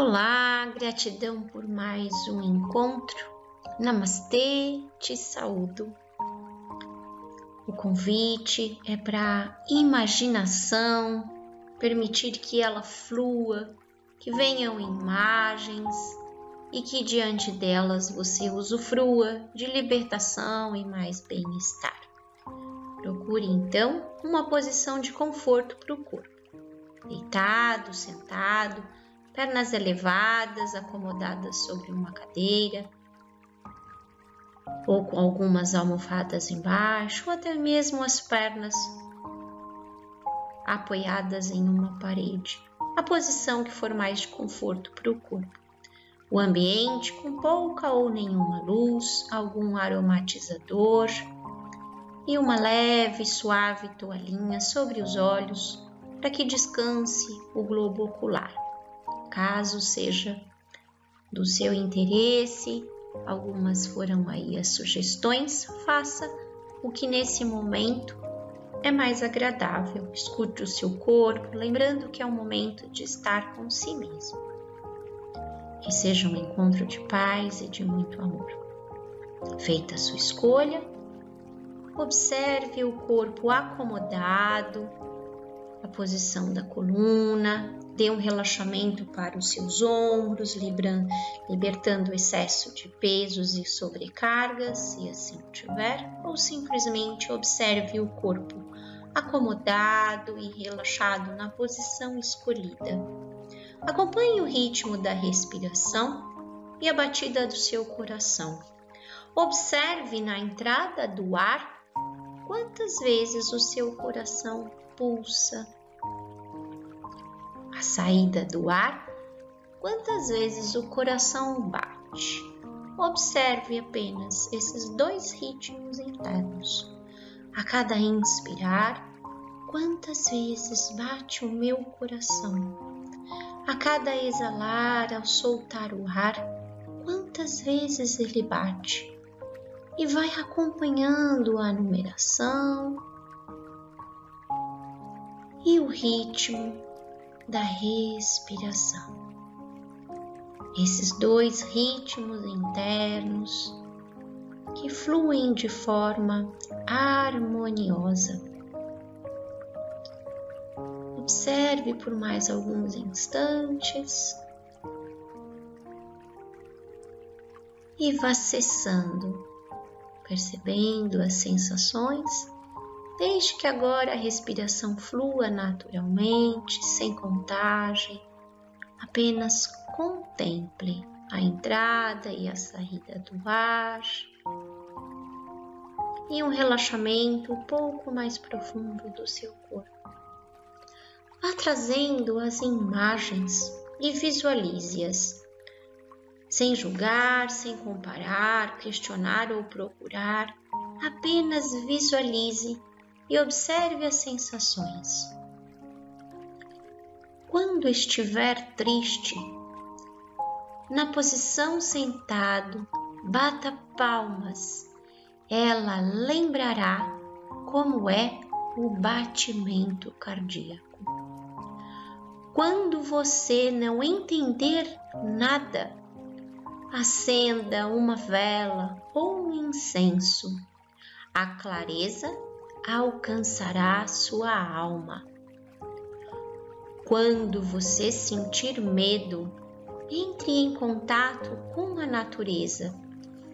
Olá, gratidão por mais um encontro. Namastê, te saúdo. O convite é para imaginação, permitir que ela flua, que venham imagens e que diante delas você usufrua de libertação e mais bem-estar. Procure então uma posição de conforto para o corpo. Deitado, sentado, pernas elevadas, acomodadas sobre uma cadeira, ou com algumas almofadas embaixo, ou até mesmo as pernas apoiadas em uma parede, a posição que for mais de conforto para o corpo. O ambiente com pouca ou nenhuma luz, algum aromatizador e uma leve, suave toalhinha sobre os olhos para que descanse o globo ocular caso seja do seu interesse, algumas foram aí as sugestões, faça o que nesse momento é mais agradável. Escute o seu corpo, lembrando que é o momento de estar com si mesmo. Que seja um encontro de paz e de muito amor. Feita a sua escolha, observe o corpo acomodado, a posição da coluna, dê um relaxamento para os seus ombros, libertando o excesso de pesos e sobrecargas, se assim tiver, ou simplesmente observe o corpo acomodado e relaxado na posição escolhida. Acompanhe o ritmo da respiração e a batida do seu coração. Observe na entrada do ar quantas vezes o seu coração pulsa a saída do ar, quantas vezes o coração bate. Observe apenas esses dois ritmos internos. A cada inspirar, quantas vezes bate o meu coração. A cada exalar, ao soltar o ar, quantas vezes ele bate. E vai acompanhando a numeração e o ritmo da respiração. Esses dois ritmos internos que fluem de forma harmoniosa. Observe por mais alguns instantes e vá cessando, percebendo as sensações Deixe que agora a respiração flua naturalmente, sem contagem. Apenas contemple a entrada e a saída do ar e um relaxamento um pouco mais profundo do seu corpo. Vá trazendo as imagens e visualize-as, sem julgar, sem comparar, questionar ou procurar, apenas visualize e observe as sensações. Quando estiver triste, na posição sentado, bata palmas. Ela lembrará como é o batimento cardíaco. Quando você não entender nada, acenda uma vela ou um incenso. A clareza alcançará sua alma. Quando você sentir medo, entre em contato com a natureza.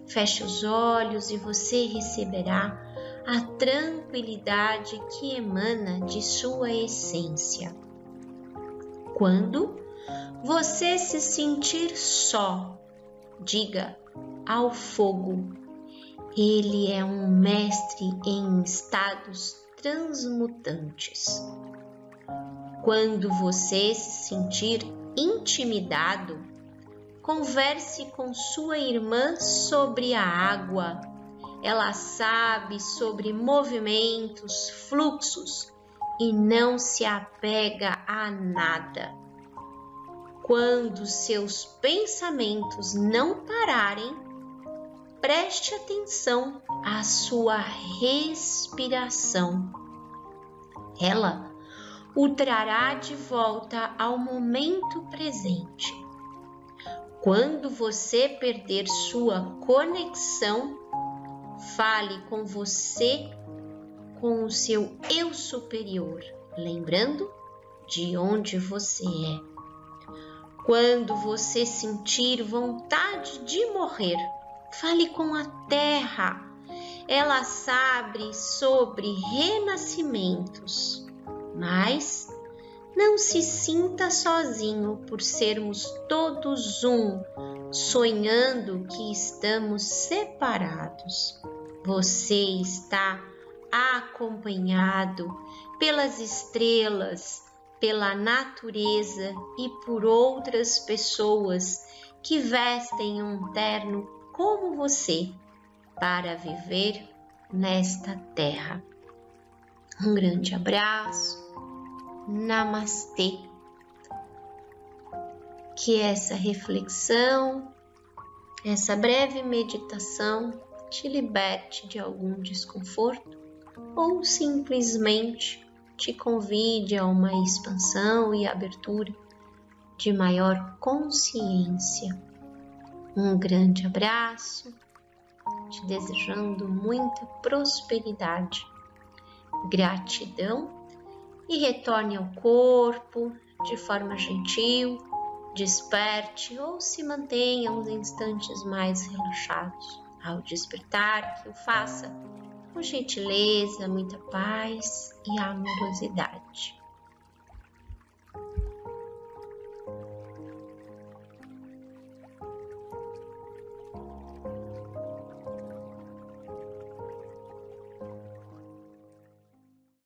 Feche os olhos e você receberá a tranquilidade que emana de sua essência. Quando você se sentir só, diga ao fogo ele é um mestre em estados transmutantes. Quando você se sentir intimidado, converse com sua irmã sobre a água. Ela sabe sobre movimentos, fluxos e não se apega a nada. Quando seus pensamentos não pararem, preste atenção à sua respiração. Ela o trará de volta ao momento presente. Quando você perder sua conexão, fale com você, com o seu eu superior, lembrando de onde você é. Quando você sentir vontade de morrer, fale com a terra. Ela sabe sobre renascimentos, mas não se sinta sozinho por sermos todos um, sonhando que estamos separados. Você está acompanhado pelas estrelas, pela natureza e por outras pessoas que vestem um terno como você para viver nesta terra. Um grande abraço Namastê. Que essa reflexão, essa breve meditação te liberte de algum desconforto ou simplesmente te convide a uma expansão e abertura de maior consciência. Um grande abraço, te desejando muita prosperidade, gratidão e retorne ao corpo de forma gentil, desperte ou se mantenha uns instantes mais relaxados. Ao despertar, que o faça com gentileza, muita paz e amorosidade.